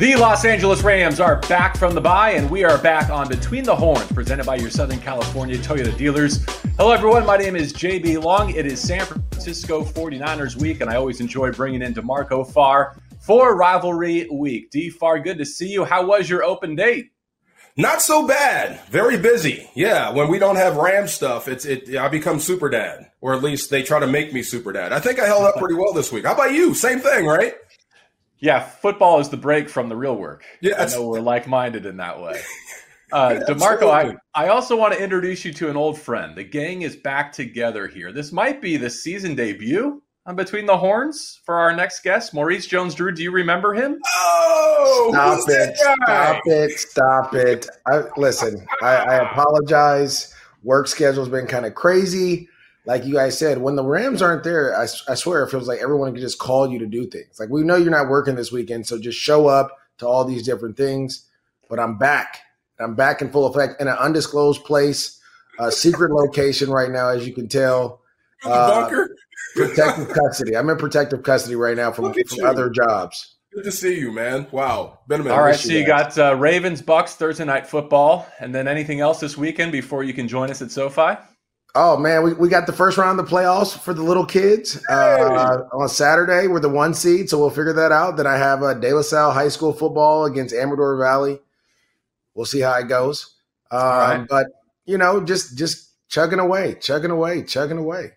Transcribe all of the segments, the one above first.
The Los Angeles Rams are back from the bye, and we are back on Between the Horns, presented by your Southern California Toyota dealers. Hello, everyone. My name is JB Long. It is San Francisco 49ers week, and I always enjoy bringing in DeMarco Farr for Rivalry Week. D Farr, good to see you. How was your open date? Not so bad. Very busy. Yeah, when we don't have Ram stuff, it's it. I become super dad, or at least they try to make me super dad. I think I held up pretty well this week. How about you? Same thing, right? Yeah, football is the break from the real work. Yeah, I know we're like minded in that way. Uh, DeMarco, I, I also want to introduce you to an old friend. The gang is back together here. This might be the season debut on Between the Horns for our next guest, Maurice Jones Drew. Do you remember him? Oh, stop it! Stop it! Stop it! I, listen, I, I apologize. Work schedule's been kind of crazy like you guys said, when the Rams aren't there, I, I swear it feels like everyone can just call you to do things. Like we know you're not working this weekend, so just show up to all these different things. But I'm back. I'm back in full effect in an undisclosed place, a secret location right now, as you can tell. Uh, bunker. protective custody. I'm in protective custody right now from, from other jobs. Good to see you, man. Wow, been a minute. All right, so you got uh, Ravens, Bucks Thursday night football, and then anything else this weekend before you can join us at SoFi? Oh man, we, we got the first round of the playoffs for the little kids uh, on Saturday. We're the one seed, so we'll figure that out. Then I have a De La Salle High School football against Amador Valley. We'll see how it goes. Um, right. But you know, just just chugging away, chugging away, chugging away.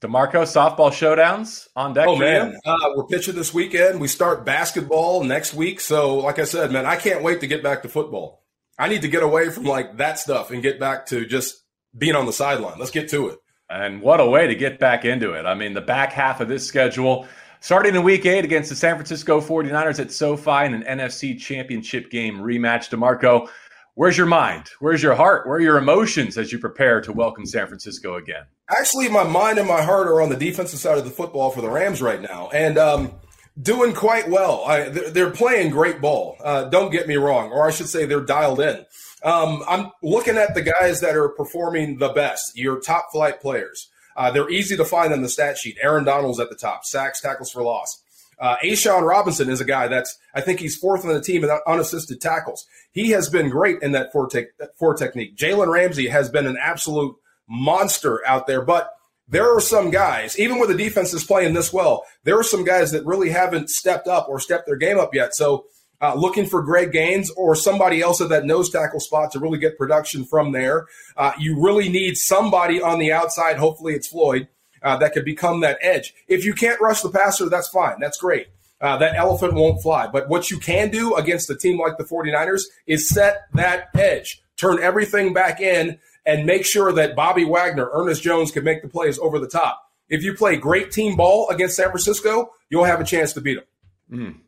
Demarco softball showdowns on deck. Oh man, uh, we're pitching this weekend. We start basketball next week. So, like I said, man, I can't wait to get back to football. I need to get away from like that stuff and get back to just being on the sideline. Let's get to it. And what a way to get back into it. I mean, the back half of this schedule, starting in week eight against the San Francisco 49ers at SoFi in an NFC championship game rematch. DeMarco, where's your mind? Where's your heart? Where are your emotions as you prepare to welcome San Francisco again? Actually, my mind and my heart are on the defensive side of the football for the Rams right now. And, um, doing quite well. I, they're, playing great ball. Uh, don't get me wrong, or I should say they're dialed in. Um, I'm looking at the guys that are performing the best, your top flight players. Uh, they're easy to find on the stat sheet. Aaron Donald's at the top, sacks, tackles for loss. Uh, A'Shawn Robinson is a guy that's, I think he's fourth on the team in unassisted tackles. He has been great in that four, te- four technique. Jalen Ramsey has been an absolute monster out there, but there are some guys, even with the defense is playing this well, there are some guys that really haven't stepped up or stepped their game up yet. So uh, looking for Greg Gaines or somebody else at that nose tackle spot to really get production from there. Uh, you really need somebody on the outside. Hopefully, it's Floyd uh, that could become that edge. If you can't rush the passer, that's fine. That's great. Uh, that elephant won't fly. But what you can do against a team like the 49ers is set that edge, turn everything back in, and make sure that Bobby Wagner, Ernest Jones can make the plays over the top. If you play great team ball against San Francisco, you'll have a chance to beat them. Mm.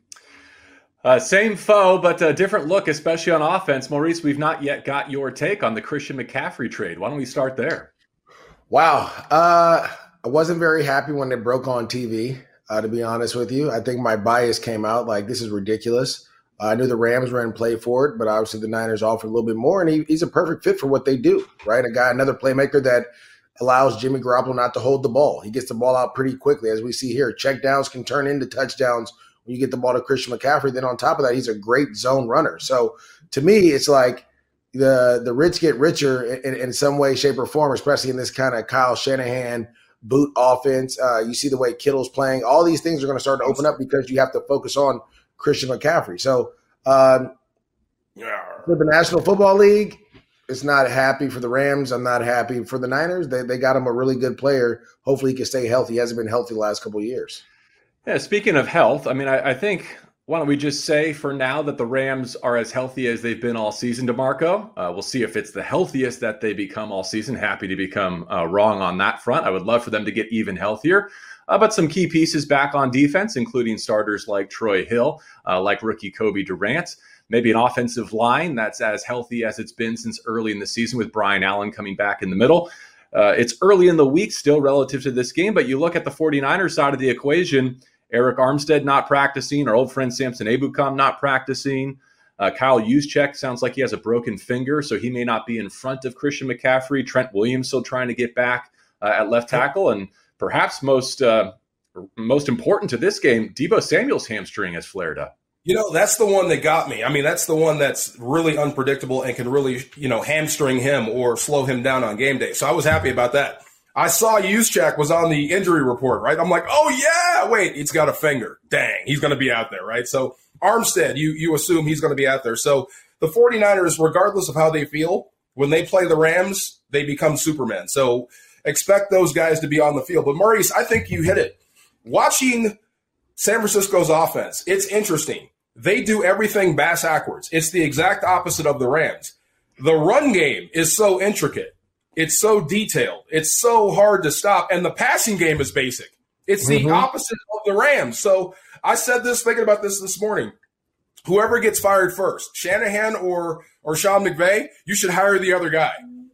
Uh, same foe, but a different look, especially on offense. Maurice, we've not yet got your take on the Christian McCaffrey trade. Why don't we start there? Wow. Uh, I wasn't very happy when it broke on TV, uh, to be honest with you. I think my bias came out like, this is ridiculous. I knew the Rams were in play for it, but obviously the Niners offered a little bit more, and he, he's a perfect fit for what they do, right? A guy, another playmaker that allows Jimmy Garoppolo not to hold the ball. He gets the ball out pretty quickly, as we see here. Check downs can turn into touchdowns – you get the ball to Christian McCaffrey. Then on top of that, he's a great zone runner. So to me, it's like the the rich get richer in, in some way, shape, or form, especially in this kind of Kyle Shanahan boot offense. Uh, you see the way Kittle's playing. All these things are going to start to open up because you have to focus on Christian McCaffrey. So um, for the National Football League, it's not happy for the Rams. I'm not happy for the Niners. They, they got him a really good player. Hopefully, he can stay healthy. He hasn't been healthy the last couple years. Yeah, speaking of health, I mean, I, I, think why don't we just say for now that the Rams are as healthy as they've been all season, DeMarco? Uh, we'll see if it's the healthiest that they become all season. Happy to become uh, wrong on that front. I would love for them to get even healthier. Uh, but some key pieces back on defense, including starters like Troy Hill, uh, like rookie Cobie Durant. Maybe an offensive line that's as healthy as it's been since early in the season with Brian Allen coming back in the middle. Uh, it's early in the week still relative to this game, but you look at the 49ers side of the equation – Arik Armstead not practicing. Our old friend Samson Ebukam not practicing. Uh, Kyle Juszczyk sounds like he has a broken finger, so he may not be in front of Christian McCaffrey. Trent Williams still trying to get back uh, at left tackle, and perhaps most uh, most important to this game, Deebo Samuel's hamstring has flared up. You know, that's the one that got me. I mean, that's the one that's really unpredictable and can really, you know, hamstring him or slow him down on game day. So I was happy about that. I saw Juszczyk was on the injury report, right? I'm like, oh yeah, wait, he's got a finger. Dang, he's going to be out there, right? So Armstead, you you assume he's going to be out there. So the 49ers, regardless of how they feel, when they play the Rams, they become Superman. So expect those guys to be on the field. But Maurice, I think you hit it. Watching San Francisco's offense, it's interesting. They do everything bass backwards. It's the exact opposite of the Rams. The run game is so intricate. It's so detailed. It's so hard to stop. And the passing game is basic. It's the mm-hmm. opposite of the Rams. So I said this thinking about this this morning. Whoever gets fired first, Shanahan or or Sean McVay, you should hire the other guy.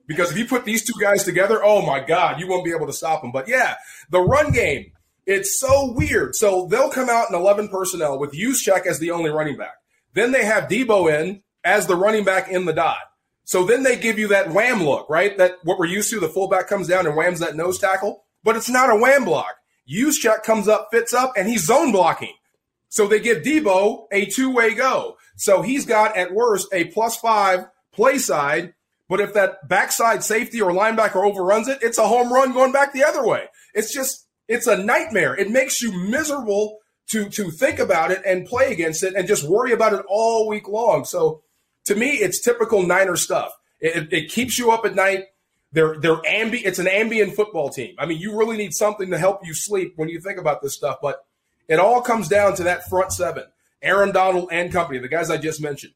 Because if you put these two guys together, oh my God, you won't be able to stop them. But yeah, the run game, it's so weird. So they'll come out in 11 personnel with Juszczyk as the only running back. Then they have Deebo in as the running back in the dot. So then they give you that wham look, right? That what we're used to. The fullback comes down and whams that nose tackle, but it's not a wham block. Juszczyk comes up, fits up, and he's zone blocking. So they give Deebo a two-way go. So he's got at worst a plus five play side, but if that backside safety or linebacker overruns it, it's a home run going back the other way. It's just it's a nightmare. It makes you miserable to to think about it and play against it and just worry about it all week long. So to me, it's typical Niner stuff. It, it keeps you up at night. They're they're ambi. It's an ambient football team. I mean, you really need something to help you sleep when you think about this stuff. But it all comes down to that front seven: Aaron Donald and company, the guys I just mentioned.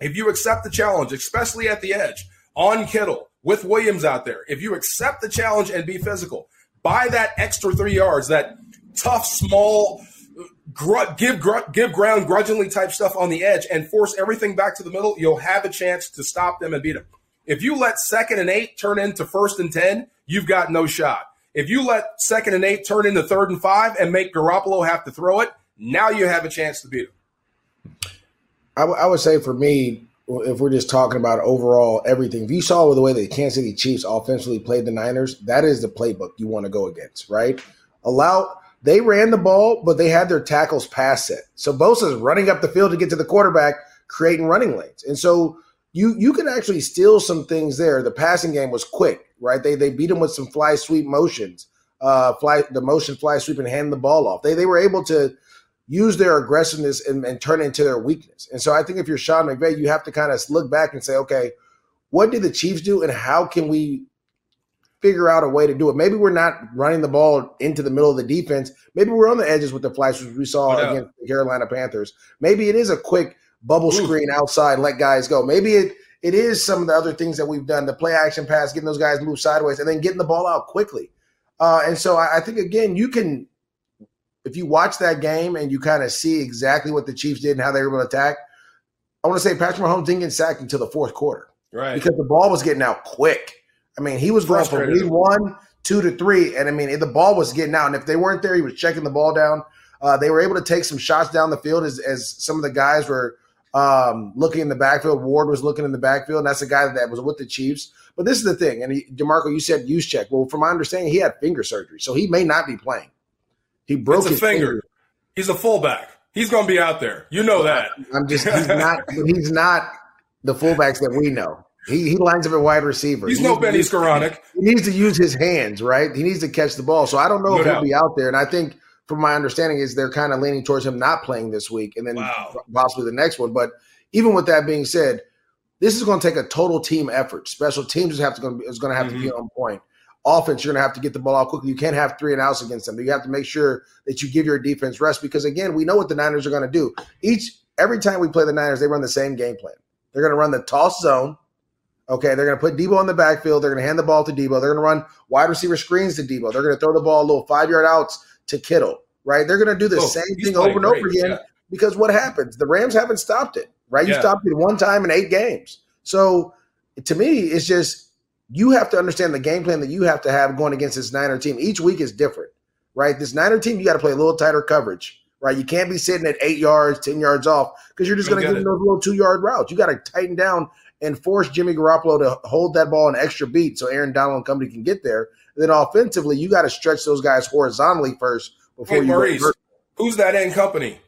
If you accept the challenge, especially at the edge, on Kittle with Williams out there, if you accept the challenge and be physical, buy that extra three yards, that tough, small, gr- give gr- give ground grudgingly type stuff on the edge, and force everything back to the middle, you'll have a chance to stop them and beat them. If you let second and eight turn into first and ten, you've got no shot. If you let second and eight turn into third and five and make Garoppolo have to throw it, now you have a chance to beat him. I, w- I would say for me, if we're just talking about overall everything, if you saw the way the Kansas City Chiefs offensively played the Niners, that is the playbook you want to go against, right? Allow they ran the ball, but they had their tackles pass set. So Bosa's running up the field to get to the quarterback, creating running lanes. And so you you can actually steal some things there. The passing game was quick, right? They they beat him with some fly sweep motions, uh, fly the motion fly sweep and hand the ball off. They they were able to use their aggressiveness and, and turn it into their weakness. And so I think if you're Sean McVay, you have to kind of look back and say, okay, what did the Chiefs do, and how can we figure out a way to do it? Maybe we're not running the ball into the middle of the defense. Maybe we're on the edges with the flashes we saw against the Carolina Panthers. Maybe it is a quick bubble Ooh. screen outside, let guys go. Maybe it it is some of the other things that we've done, the play action pass, getting those guys move sideways, and then getting the ball out quickly. Uh, and so I, I think again, you can if you watch that game and you kind of see exactly what the Chiefs did and how they were able to attack, I want to say Patrick Mahomes didn't get sacked until the fourth quarter. Right. Because the ball was getting out quick. I mean, he was going from lead one, two to three. And I mean, the ball was getting out. And if they weren't there, he was checking the ball down. Uh, they were able to take some shots down the field as, as some of the guys were um, looking in the backfield. Ward was looking in the backfield, and that's the guy that was with the Chiefs. But this is the thing, and he, DeMarco, you said Juszczyk. Well, from my understanding, he had finger surgery, so he may not be playing. He broke his finger. finger. He's a fullback. He's going to be out there. You know that. I'm just he's not he's not the fullbacks that we know. He, he lines up at wide receiver. He's he no Benny Skowronek. He needs to use his hands, right? He needs to catch the ball. So I don't know no if doubt. he'll be out there. And I think, from my understanding, is they're kind of leaning towards him not playing this week and then wow. possibly the next one. But even with that being said, this is going to take a total team effort. Special teams is have to is going to have mm-hmm. to be on point offense, you're going to have to get the ball out quickly. You can't have three and outs against them. You have to make sure that you give your defense rest because again, we know what the Niners are going to do. Each every time we play the Niners, they run the same game plan. They're going to run the toss zone. Okay, they're going to put Deebo in the backfield. They're going to hand the ball to Deebo. They're going to run wide receiver screens to Deebo. They're going to throw the ball a little five yard outs to Kittle. Right? They're going to do the oh, same thing over and great, over again yeah. because what happens? The Rams haven't stopped it. Right? You yeah. stopped it one time in eight games. So to me, it's just you have to understand the game plan that you have to have going against this Niner team. Each week is different, right? This Niner team, you got to play a little tighter coverage, right? You can't be sitting at eight yards, 10 yards off because you're just going to get in those little two yard routes. You got to tighten down and force Jimmy Garoppolo to hold that ball an extra beat so Aaron Donald and company can get there. And then offensively, you got to stretch those guys horizontally first before hey, you Maurice, who's that end company?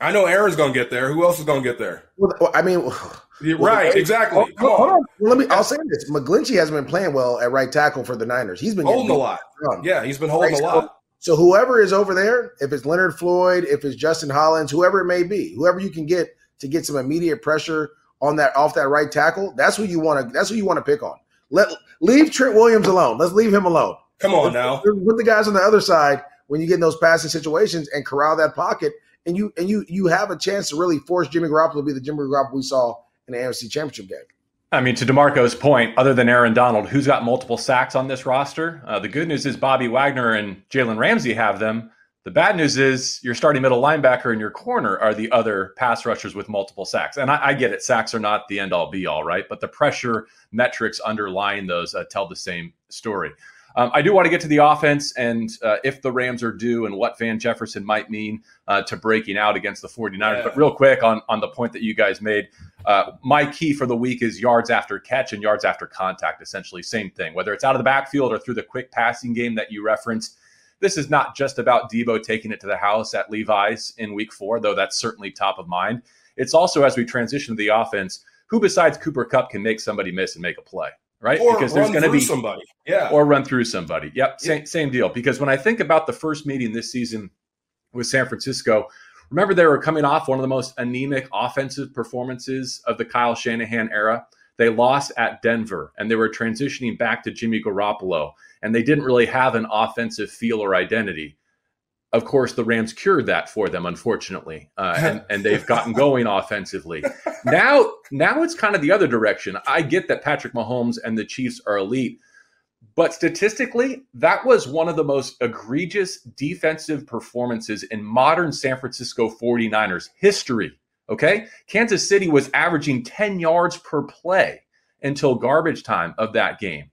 I know Aaron's going to get there. Who else is going to get there? Well, I mean, well, right, exactly. Hold, hold on. Well, let me. I'll say this: McGlinchey hasn't been playing well at right tackle for the Niners. He's been holding a lot. Yeah, he's been holding right, a lot. So, so whoever is over there, if it's Leonard Floyd, if it's Justin Hollins, whoever it may be, whoever you can get to get some immediate pressure on that off that right tackle, that's who you want to. That's who you want to pick on. Let leave Trent Williams alone. Let's leave him alone. Come on now. Put the guys on the other side when you get in those passing situations and corral that pocket, and you and you you have a chance to really force Jimmy Garoppolo to be the Jimmy Garoppolo we saw in the AFC Championship game. I mean, to DeMarco's point, other than Aaron Donald, who's got multiple sacks on this roster? Uh, the good news is Bobby Wagner and Jalen Ramsey have them. The bad news is your starting middle linebacker and your corner are the other pass rushers with multiple sacks. And I, I get it, sacks are not the end all be all, right? But the pressure metrics underlying those uh, tell the same story. Um, I do want to get to the offense and uh, if the Rams are due and what Van Jefferson might mean uh, to breaking out against the 49ers. Yeah. But real quick on, on the point that you guys made, uh, my key for the week is yards after catch and yards after contact, essentially, same thing. Whether it's out of the backfield or through the quick passing game that you referenced, this is not just about Deebo taking it to the house at Levi's in week four, though that's certainly top of mind. It's also as we transition to the offense, who besides Cooper Kupp can make somebody miss and make a play? right? Or because there's going to be somebody, yeah, or run through somebody. Yep, same same deal. Because when I think about the first meeting this season with San Francisco, remember they were coming off one of the most anemic offensive performances of the Kyle Shanahan era. They lost at Denver, and they were transitioning back to Jimmy Garoppolo, and they didn't really have an offensive feel or identity of course, the Rams cured that for them, unfortunately, uh, and, and they've gotten going offensively. Now, now it's kind of the other direction. I get that Patrick Mahomes and the Chiefs are elite, but statistically, that was one of the most egregious defensive performances in modern San Francisco 49ers history. Okay, Kansas City was averaging 10 yards per play until garbage time of that game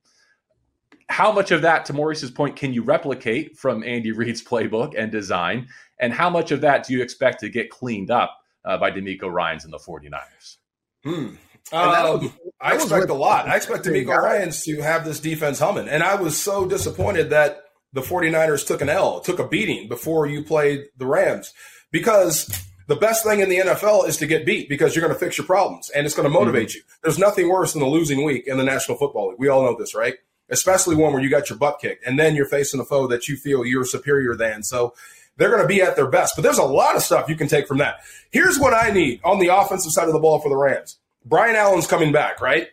how much of that, to Maurice's point, can you replicate from Andy Reid's playbook and design? And how much of that do you expect to get cleaned up uh, by DeMeco Ryans and the 49ers? Hmm. Um, I expect a lot. I expect DeMeco Ryans to have this defense humming. And I was so disappointed that the 49ers took an L, took a beating before you played the Rams because the best thing in the NFL is to get beat because you're going to fix your problems and it's going to motivate mm-hmm. you. There's nothing worse than a losing week in the National Football League. We all know this, right? especially one where you got your butt kicked, and then you're facing a foe that you feel you're superior than. So they're going to be at their best. But there's a lot of stuff you can take from that. Here's what I need on the offensive side of the ball for the Rams. Brian Allen's coming back, right?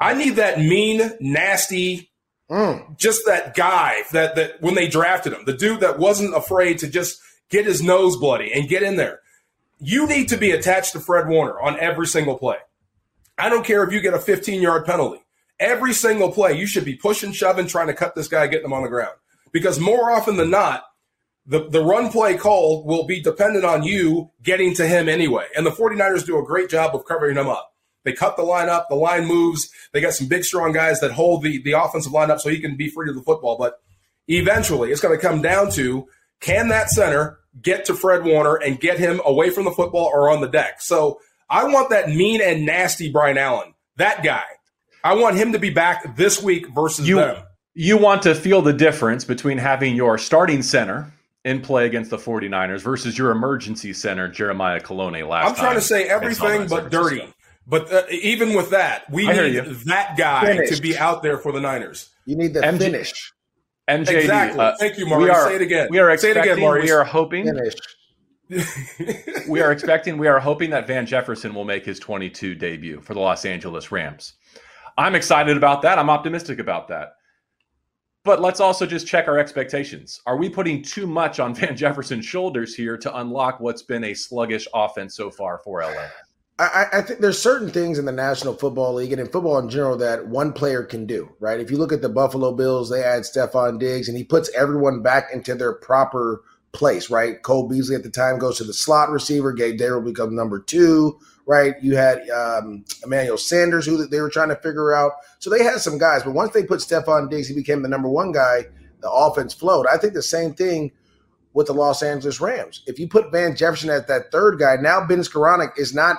I need that mean, nasty, mm. just that guy that that when they drafted him, the dude that wasn't afraid to just get his nose bloody and get in there. You need to be attached to Fred Warner on every single play. I don't care if you get a 15 yard penalty every single play, you should be pushing, shoving, trying to cut this guy, getting him on the ground. Because more often than not, the, the run play call will be dependent on you getting to him anyway. And the 49ers do a great job of covering him up. They cut the line up, the line moves. They got some big, strong guys that hold the, the offensive line up so he can be free to the football. But eventually, it's going to come down to can that center get to Fred Warner and get him away from the football or on the deck? So I want that mean and nasty Brian Allen, that guy I want him to be back this week versus you, them. You want to feel the difference between having your starting center in play against the 49ers versus your emergency center, Jeremiah Kolone, last I'm trying to say everything but dirty. But uh, even with that, we need that guy Finished. to be out there for the Niners. You need the MJ, finish. MJD, exactly. Uh, Thank you, Maurice. Say it again. We are expecting, Say it again, Maurice. We are hoping. we are expecting. We are hoping that Van Jefferson will make his 22 debut for the Los Angeles Rams. I'm excited about that. I'm optimistic about that. But let's also just check our expectations. Are we putting too much on Van Jefferson's shoulders here to unlock what's been a sluggish offense so far for LA? I, I, think there's certain things in the National Football League and in football in general that one player can do, right? If you look at the Buffalo Bills, they add Stefon Diggs and he puts everyone back into their proper place, right? Cole Beasley at the time goes to the slot receiver, Gabe Dayrell becomes number two right? You had um, Emmanuel Sanders, who they were trying to figure out. So they had some guys, but once they put Stefon Diggs, he became the number one guy. The offense flowed. I think the same thing with the Los Angeles Rams. If you put Van Jefferson as that third guy, now Ben Skowronek is not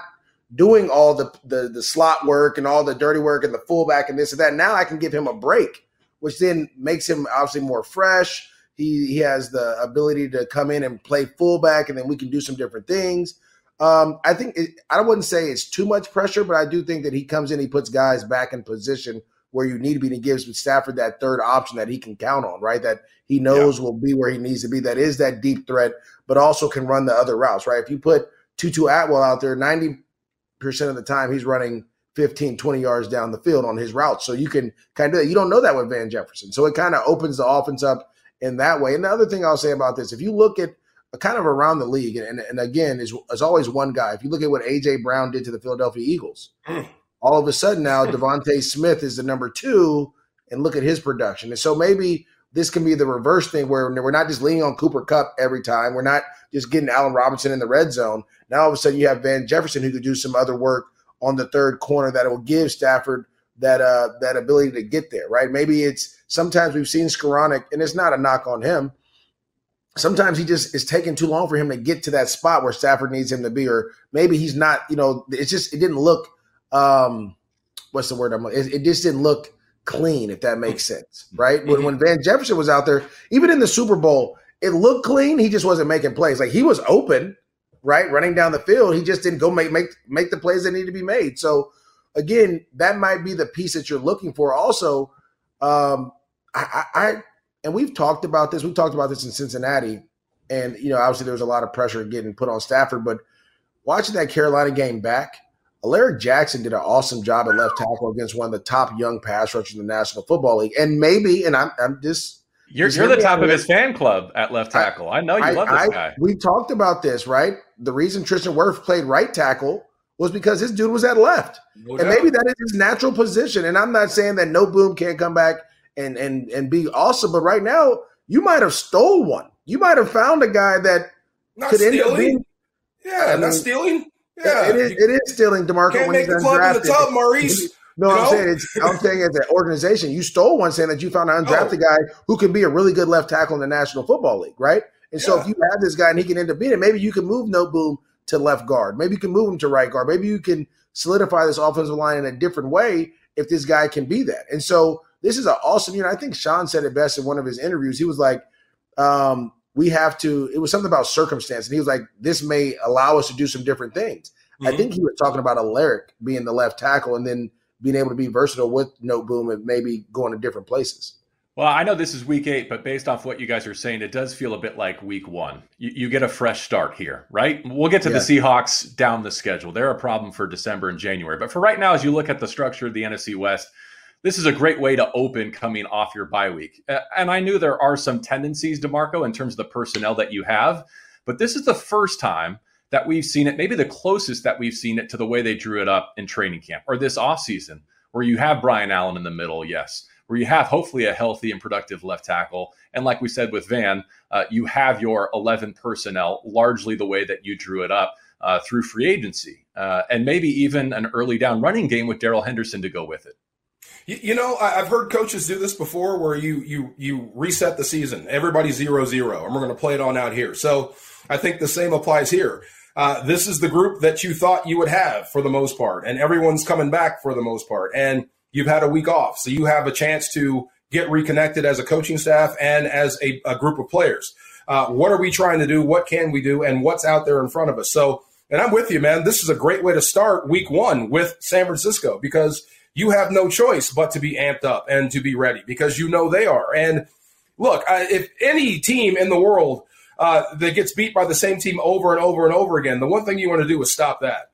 doing all the, the the slot work and all the dirty work and the fullback and this and that. Now I can give him a break, which then makes him obviously more fresh. He he has the ability to come in and play fullback, and then we can do some different things. Um, I think it, I wouldn't say it's too much pressure, but I do think that he comes in, he puts guys back in position where you need to be, and he gives Stafford that third option that he can count on, right? That he knows yeah. will be where he needs to be. That is that deep threat, but also can run the other routes, right? If you put Tutu Atwell out there, 90% of the time he's running 15, 20 yards down the field on his route. So you can kind of, you don't know that with Van Jefferson. So it kind of opens the offense up in that way. And the other thing I'll say about this, if you look at kind of around the league, and, and again, is, is always one guy. If you look at what A.J. Brown did to the Philadelphia Eagles, all of a sudden now DeVonta Smith is the number two, and look at his production. And so maybe this can be the reverse thing where we're not just leaning on Cooper Kupp every time. We're not just getting Allen Robinson in the red zone. Now all of a sudden you have Van Jefferson who could do some other work on the third corner that will give Stafford that uh that ability to get there, right? Maybe it's sometimes we've seen Skowronek, and it's not a knock on him. Sometimes he just is taking too long for him to get to that spot where Stafford needs him to be, or maybe he's not. You know, it's just it didn't look. um What's the word? I'm. It, it just didn't look clean, if that makes sense, right? Mm-hmm. When when Van Jefferson was out there, even in the Super Bowl, it looked clean. He just wasn't making plays. Like he was open, right, running down the field. He just didn't go make make make the plays that need to be made. So again, that might be the piece that you're looking for. Also, um, I, I and we've talked about this. We talked about this in Cincinnati, and you know, obviously there was a lot of pressure getting put on Stafford, but watching that Carolina game back, Alaric Jackson did an awesome job at left tackle against one of the top young pass rushers in the National Football League, and maybe, and I'm, I'm just you're, you're the top of his fan club at left tackle. I, I know you I, love this I, guy. We talked about this, right? The reason Tristan Wirfs played right tackle was because his dude was at left, no and maybe that is his natural position. And I'm not saying that Noteboom can't come back and and and be awesome, but right now you might have stole one. You might have found a guy that not could stealing. end up being. Yeah, I mean, not stealing. Yeah, it is. It is stealing, Demarco. Can't make the club in the tub, Maurice. No, I'm saying it's, I'm saying as an organization, you stole one saying that you found an undrafted oh. guy who can be a really good left tackle in the National Football League, right? And so if you have this guy and he can end up being it, maybe you can move Noteboom to left guard. Maybe you can move him to right guard. Maybe you can solidify this offensive line in a different way if this guy can be that. And so this is an awesome, you know, I think Sean said it best in one of his interviews. He was like, um, we have to, it was something about circumstance. And he was like, this may allow us to do some different things. Mm-hmm. I think he was talking about Alaric being the left tackle and then being able to be versatile with No Noteboom and maybe going to different places. Well, I know this is week eight, but based off what you guys are saying, it does feel a bit like week one. You, you get a fresh start here, right? We'll get to yeah. the Seahawks down the schedule. They're a problem for December and January. But for right now, as you look at the structure of the NFC West, this is a great way to open coming off your bye week. And I knew there are some tendencies, DeMarco, in terms of the personnel that you have, but this is the first time that we've seen it, maybe the closest that we've seen it to the way they drew it up in training camp or this offseason, where you have Brian Allen in the middle, yes, where you have hopefully a healthy and productive left tackle. And like we said with Van, uh, you have your 11 personnel largely the way that you drew it up uh, through free agency, uh, and maybe even an early down running game with Darrell Henderson to go with it. You, know, I've heard coaches do this before, where you you you reset the season, everybody zero zero, and we're going to play it on out here. So I think the same applies here uh, this is the group that you thought you would have for the most part, and everyone's coming back for the most part, and you've had a week off, so you have a chance to get reconnected as a coaching staff and as a, a group of players. Uh, what are we trying to do? What can we do? And what's out there in front of us? So, and I'm with you, man. This is a great way to start week one with San Francisco because you have no choice but to be amped up and to be ready because you know they are. And look, I, if any team in the world uh, that gets beat by the same team over and over and over again. The one thing you want to do is stop that.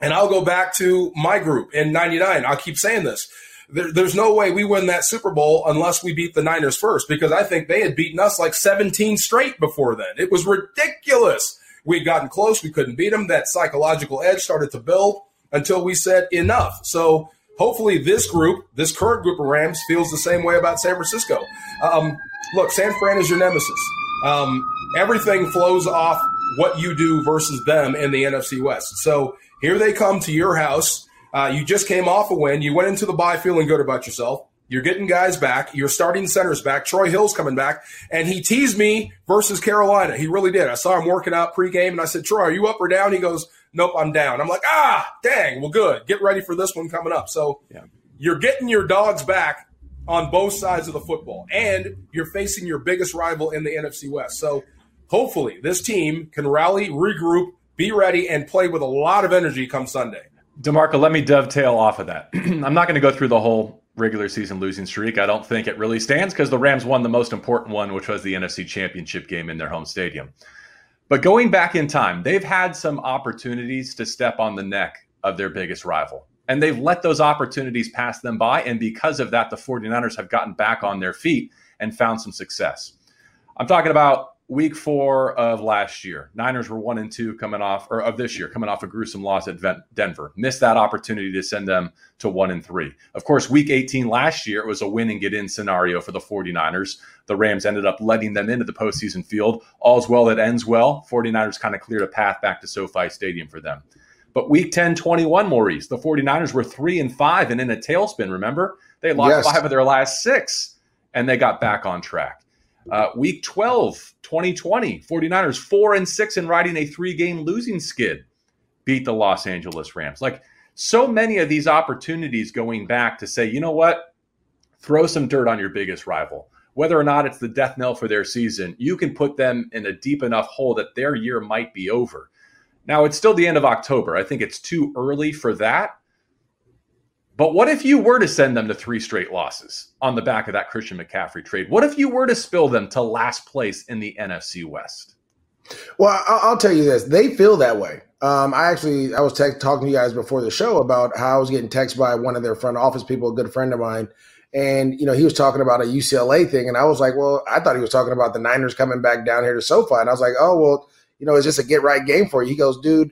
And I'll go back to my group in 99. I'll keep saying this. There, there's no way we win that Super Bowl unless we beat the Niners first because I think they had beaten us like 17 straight before then. It was ridiculous. We'd gotten close. We couldn't beat them. That psychological edge started to build until we said enough. So hopefully this group, this current group of Rams, feels the same way about San Francisco. Um, look, San Fran is your nemesis. Um, everything flows off what you do versus them in the NFC West. So here they come to your house. Uh, you just came off a win. You went into the bye feeling good about yourself. You're getting guys back. You're starting centers back. Troy Hill's coming back. And he teased me versus Carolina. He really did. I saw him working out pregame and I said, Troy, are you up or down? He goes, Nope, I'm down. I'm like, ah, dang. Well, good. Get ready for this one coming up. So yeah. you're getting your dogs back on both sides of the football. And you're facing your biggest rival in the NFC West. So hopefully this team can rally, regroup, be ready, and play with a lot of energy come Sunday. DeMarco, let me dovetail off of that. I'm not going to go through the whole regular season losing streak. I don't think it really stands because the Rams won the most important one, which was the NFC Championship game in their home stadium. But going back in time, they've had some opportunities to step on the neck of their biggest rival. And they've let those opportunities pass them by. And because of that, the 49ers have gotten back on their feet and found some success. I'm talking about week four of last year. Niners were one and two coming off, or of this year, coming off a gruesome loss at Denver. Missed that opportunity to send them to one and three. Of course, week 18 last year, it was a win and get in scenario for the 49ers. The Rams ended up letting them into the postseason field. All's well that ends well. 49ers kind of cleared a path back to SoFi Stadium for them. But week 10, 21, Maurice, the 49ers were three and five and in a tailspin, remember? They lost yes. five of their last six and they got back on track. Uh, week 12, 2020, 49ers four and six and riding a three game losing skid, beat the Los Angeles Rams. Like so many of these opportunities going back to say, you know what? Throw some dirt on your biggest rival. Whether or not it's the death knell for their season, you can put them in a deep enough hole that their year might be over. Now, it's still the end of October. I think it's too early for that. But what if you were to send them to three straight losses on the back of that Christian McCaffrey trade? What if you were to spill them to last place in the NFC West? Well, I'll tell you this: they feel that way. Um, I actually I was te- talking to you guys before the show about how I was getting text by one of their front office people, a good friend of mine, and you know he was talking about a UCLA thing, and I was like, well, I thought he was talking about the Niners coming back down here to SoFi, and I was like, oh well, you know, it's just a get right game for you. He goes, dude,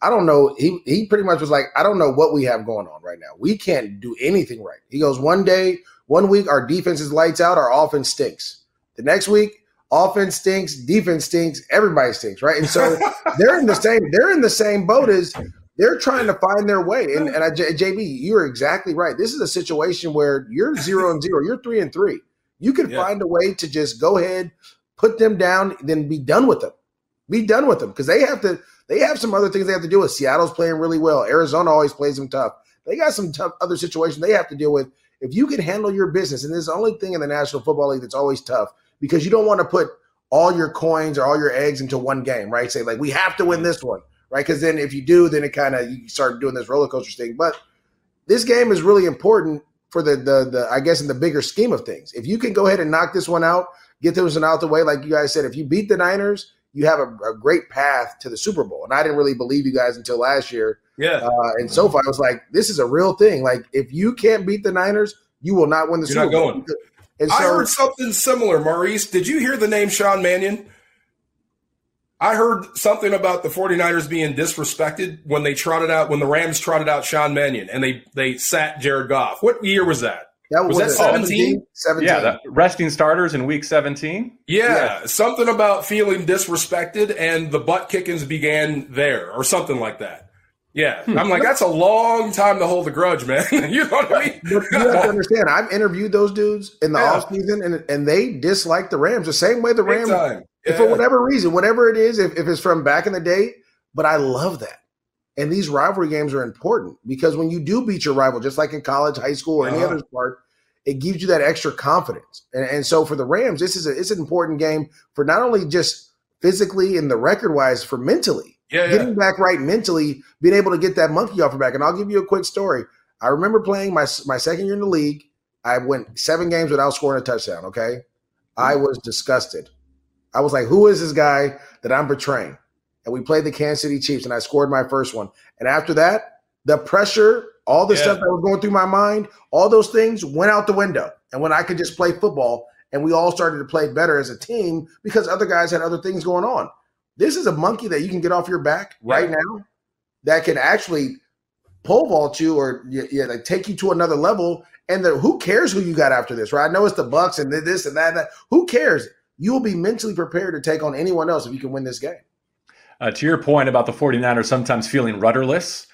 I don't know. He he pretty much was like, I don't know what we have going on right now. We can't do anything right. He goes, one day, one week, our defense is lights out, our offense stinks. The next week, offense stinks, defense stinks, everybody stinks, right? And so they're in the same they're in the same boat as they're trying to find their way. And and I, JB, you're exactly right. This is a situation where you're zero and zero, you're three and three. You can yeah. find a way to just go ahead, put them down, then be done with them. Be done with them because they have to they have some other things they have to deal with. Seattle's playing really well. Arizona always plays them tough. They got some tough other situations they have to deal with. If you can handle your business, and this is the only thing in the National Football League that's always tough because you don't want to put all your coins or all your eggs into one game, right? Say like we have to win this one, right? Because then if you do, then it kind of you start doing this roller coaster thing. But this game is really important for the the the I guess in the bigger scheme of things. If you can go ahead and knock this one out, get this one out the way, like you guys said, if you beat the Niners, you have a, a, great path to the Super Bowl. And I didn't really believe you guys until last year. Yeah. Uh, and so far, I was like, this is a real thing. Like, if you can't beat the Niners, you will not win the You're Super Bowl. And so, I heard something similar, Maurice. Did you hear the name Sean Mannion? I heard something about the 49ers being disrespected when they trotted out when the Rams trotted out Sean Mannion and they they sat Jared Goff. What year was that? That was, was that 17? 17? Yeah, the resting starters in week 17. Yeah, yeah, something about feeling disrespected and the butt kickings began there or something like that. Yeah, hmm. I'm like, that's a long time to hold a grudge, man. you know what I mean? you have to understand, I've interviewed those dudes in the yeah. offseason and, and they dislike the Rams the same way the Rams, yeah. for whatever reason, whatever it is, if, if it's from back in the day. But I love that. And these rivalry games are important because when you do beat your rival, just like in college, high school, or any uh-huh. other sport, it gives you that extra confidence. And, and so for the Rams, this is a, it's an important game for not only just physically and the record wise, for mentally. Yeah, getting back right mentally, being able to get that monkey off your back. And I'll give you a quick story. I remember playing my my second year in the league. I went seven games without scoring a touchdown. Okay, I mm. was disgusted. I was like, "Who is this guy that I'm betraying?" And we played the Kansas City Chiefs, and I scored my first one. And after that, the pressure, all the yeah. stuff that was going through my mind, all those things went out the window. And when I could just play football, and we all started to play better as a team because other guys had other things going on. This is a monkey that you can get off your back yeah. right now that can actually pole vault you or yeah, like take you to another level. And the, who cares who you got after this, right? I know it's the Bucks and this and that, and that. Who cares? You will be mentally prepared to take on anyone else if you can win this game. Uh, to your point about the 49ers sometimes feeling rudderless,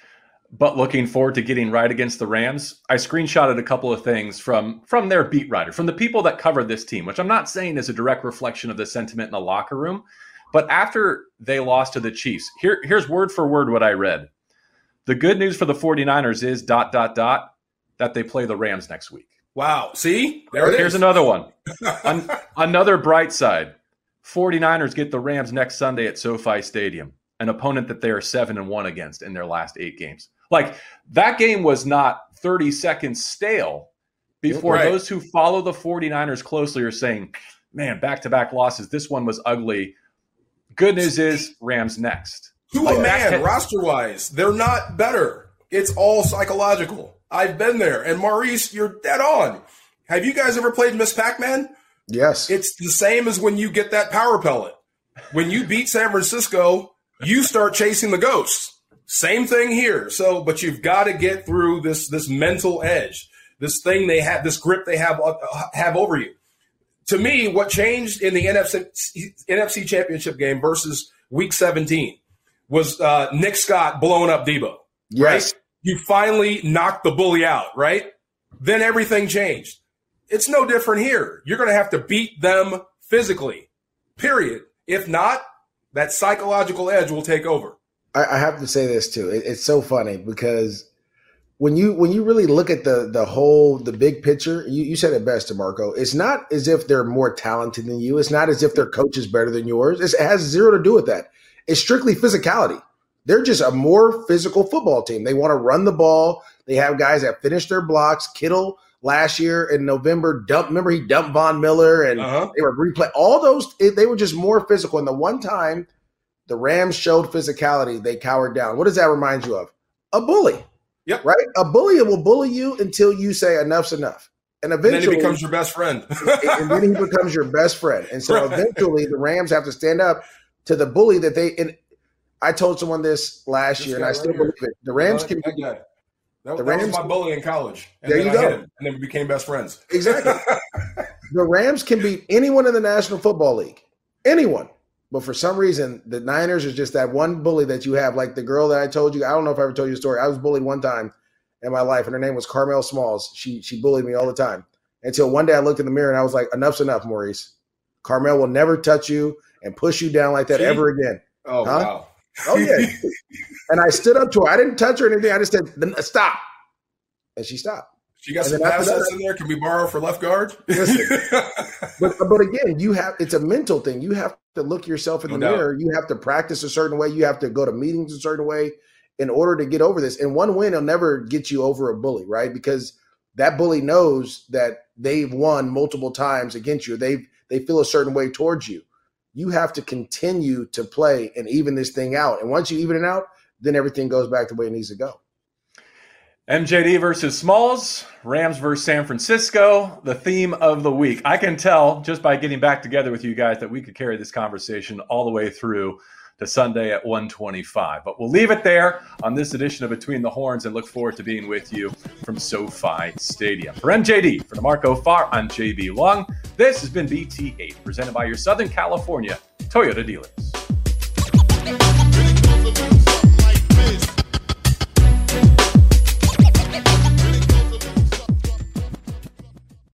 but looking forward to getting right against the Rams, I screenshotted a couple of things from from their beat writer, from the people that covered this team, which I'm not saying is a direct reflection of the sentiment in the locker room. But after they lost to the Chiefs, here, here's word for word what I read. The good news for the 49ers is dot dot dot that they play the Rams next week. Wow. See? There it Here's another one. An- another bright side. 49ers get the Rams next Sunday at SoFi Stadium. an opponent that they are seven and one against in their last eight games. Like that game was not 30 seconds stale before right. those who follow the 49ers closely are saying, man, back to back losses. This one was ugly. Good news is Rams next. To like, a man, roster wise, they're not better. It's all psychological. I've been there. And Maurice, you're dead on. Have you guys ever played Miss Pac Man? Yes. It's the same as when you get that power pellet. When you beat San Francisco, you start chasing the ghosts. Same thing here. So, but you've got to get through this this mental edge, this thing they have, this grip they have uh, have over you. To me, what changed in the NFC NFC Championship game versus Week 17 was uh, Nick Scott blowing up Deebo. Yes. Right? You finally knocked the bully out, right? Then everything changed. It's no different here. You're going to have to beat them physically, period. If not, that psychological edge will take over. I, I have to say this too. It, it's so funny because when you when you really look at the the whole the big picture, you, you said it best, Demarco. It's not as if they're more talented than you. It's not as if their coach is better than yours. It's, it has zero to do with that. It's strictly physicality. They're just a more physical football team. They want to run the ball. They have guys that finish their blocks. Kittle last year in November. Dump, remember he dumped Von Miller and uh-huh. they were replay all those. They were just more physical. And the one time the Rams showed physicality, they cowered down. What does that remind you of? A bully. Yep. Right. A bully will bully you until you say enough's enough. And eventually, and then he becomes your best friend. and then he becomes your best friend. And so eventually, the Rams have to stand up to the bully that they. And I told someone this last this year, and I still right believe it. The Rams can. Be, that, the that Rams, was my bully in college. And there you go. and then we became best friends. Exactly. the Rams can beat anyone in the National Football League. Anyone. But for some reason, the Niners is just that one bully that you have. Like the girl that I told you, I don't know if I ever told you a story. I was bullied one time in my life, and her name was Carmel Smalls. She she bullied me all the time. Until one day I looked in the mirror and I was like, enough's enough, Maurice. Carmel will never touch you and push you down like that ever again. Oh huh? wow. Oh yeah. and I stood up to her. I didn't touch her or anything. I just said, uh, "Stop," and she stopped. She got and some assets in there. Can we borrow for left guard? but but again, you have it's a mental thing. You have to look yourself in no the doubt. mirror. You have to practice a certain way. You have to go to meetings a certain way in order to get over this. And one win will never get you over a bully, right? Because that bully knows that they've won multiple times against you. They they feel a certain way towards you you have to continue to play and even this thing out. And once you even it out, then everything goes back the way it needs to go. MJD versus Smalls, Rams versus San Francisco, the theme of the week. I can tell just by getting back together with you guys that we could carry this conversation all the way through to Sunday at 125. But we'll leave it there on this edition of Between the Horns and look forward to being with you from SoFi Stadium. For MJD, for Marco Farr, I'm JB Long. This has been BTH, presented by your Southern California Toyota dealers.